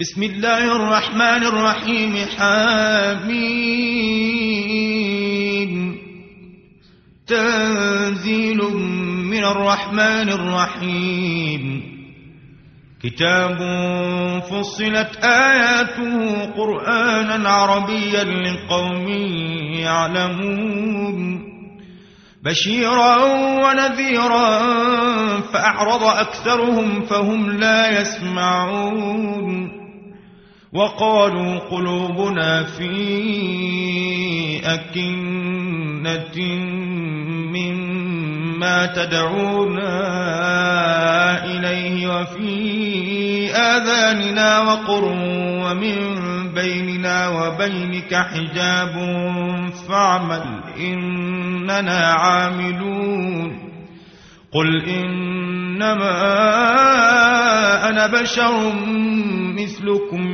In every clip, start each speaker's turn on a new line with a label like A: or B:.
A: بسم الله الرحمن الرحيم. حميم. تنزيل من الرحمن الرحيم. كتاب فصلت آياته قرآنا عربيا لقوم يعلمون. بشيرا ونذيرا فأعرض أكثرهم فهم لا يسمعون. وقالوا قلوبنا في أكنة مما تدعونا إليه وفي آذاننا وقر ومن بيننا وبينك حجاب فاعمل إننا عاملون قل إنما أنا بشر مثلكم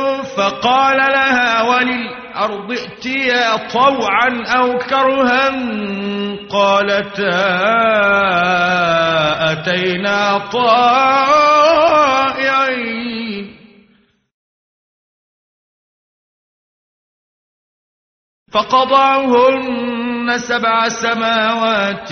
A: فقال لها وللأرض ائتيا طوعا أو كرها قالتا أتينا طائعين. فقضعهن سبع سماوات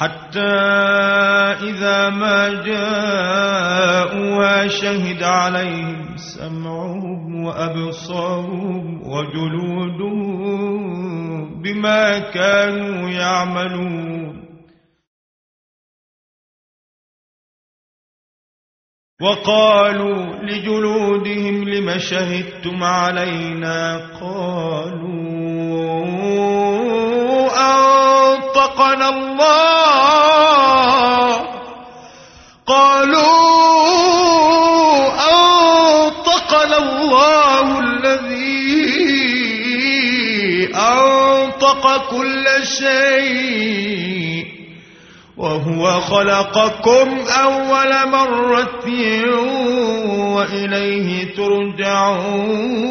A: حتى إذا ما جاءوها شهد عليهم سمعهم وأبصارهم وجلودهم بما كانوا يعملون. وقالوا لجلودهم لم شهدتم علينا؟ قالوا أنطقنا الله. قالوا أنطقنا الله الذي أنطق كل شيء وهو خلقكم أول مرة وإليه ترجعون.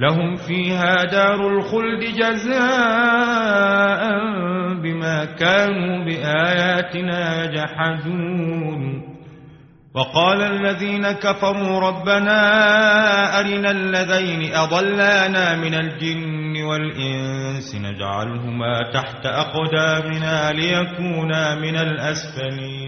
A: لهم فيها دار الخلد جزاء بما كانوا بآياتنا يجحدون. وقال الذين كفروا ربنا أرنا الذين أضلانا من الجن والإنس نجعلهما تحت أقدامنا ليكونا من الأسفلين.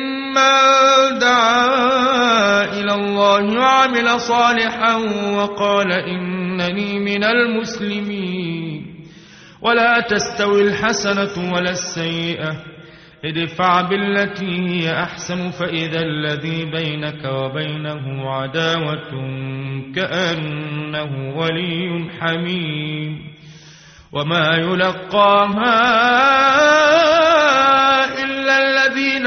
A: دعا إلى الله وعمل صالحا وقال إنني من المسلمين ولا تستوي الحسنة ولا السيئة ادفع بالتي هي أحسن فإذا الذي بينك وبينه عداوة كأنه ولي حميم وما يلقاها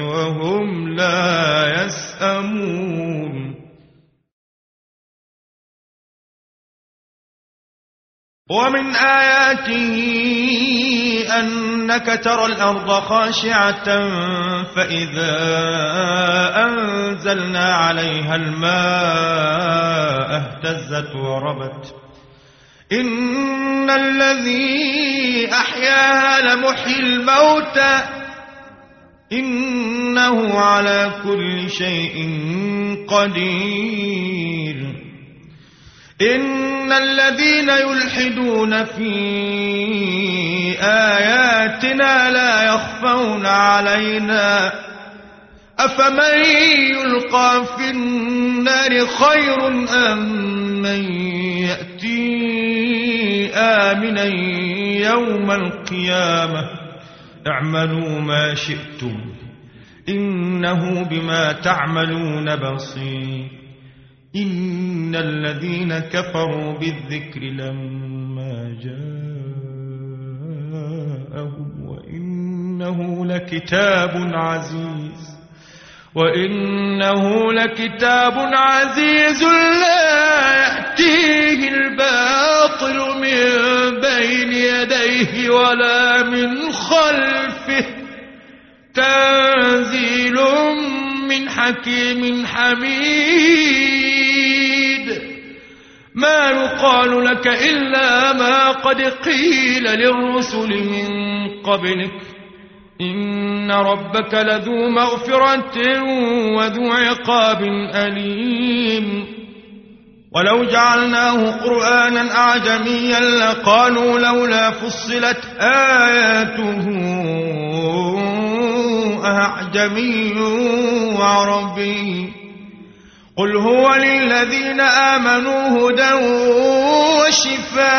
A: وهم لا يسأمون. ومن آياته أنك ترى الأرض خاشعة فإذا أنزلنا عليها الماء اهتزت وربت. إن الذي أحياها لمحيي الموتى إنه على كل شيء قدير. إن الذين يلحدون في آياتنا لا يخفون علينا. أفمن يلقى في النار خير أم من يأتي آمنا يوم القيامة؟ اعملوا ما شئتم إنه بما تعملون بصير إن الذين كفروا بالذكر لما جاءهم وإنه لكتاب عزيز وإنه لكتاب عزيز لا يأتيه الباطل من يديه ولا من خلفه. تنزيل من حكيم حميد. ما يقال لك إلا ما قد قيل للرسل من قبلك. إن ربك لذو مغفرة وذو عقاب أليم. ولو جعلناه قرآنا أعجميا لقالوا لولا فصلت آياته أعجمي وعربي قل هو للذين آمنوا هدى وشفاء.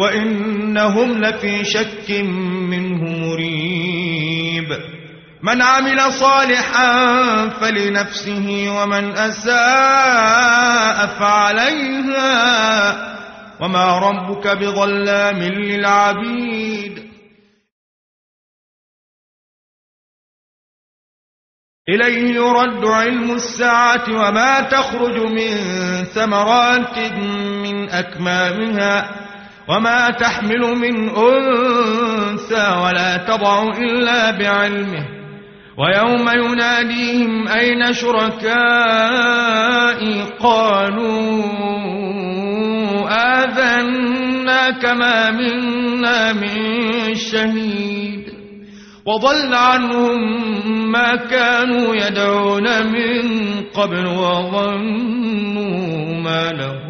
A: وإنهم لفي شك منه مريب. من عمل صالحا فلنفسه ومن أساء فعليها. وما ربك بظلام للعبيد. إليه يرد علم الساعة وما تخرج من ثمرات من أكمامها. وما تحمل من أنثى ولا تضع إلا بعلمه ويوم يناديهم أين شركائي قالوا آذنا كما منا من شهيد وضل عنهم ما كانوا يدعون من قبل وظنوا ما لهم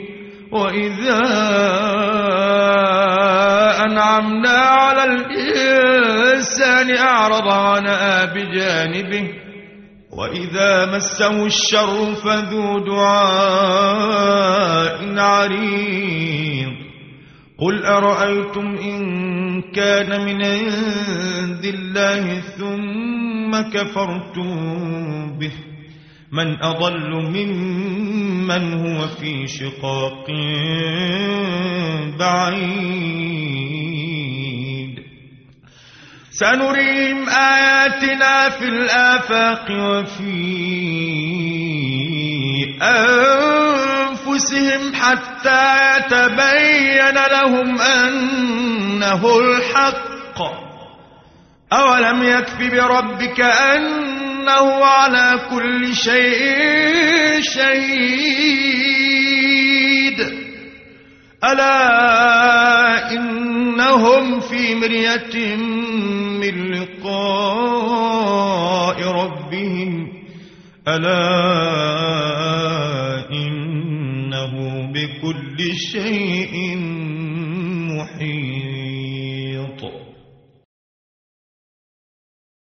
A: وإذا أنعمنا على الإنسان أعرض عنها بجانبه وإذا مسه الشر فذو دعاء عريض. قل أرأيتم إن كان من عند الله ثم كفرتم به؟ من أضل ممن هو في شقاق بعيد. سنريهم آياتنا في الآفاق وفي أنفسهم حتى يتبين لهم أنه الحق. أولم يكف بربك أنه على كل شيء شهيد. ألا إنهم في مرية من لقاء ربهم. ألا إنه بكل شيء محيط.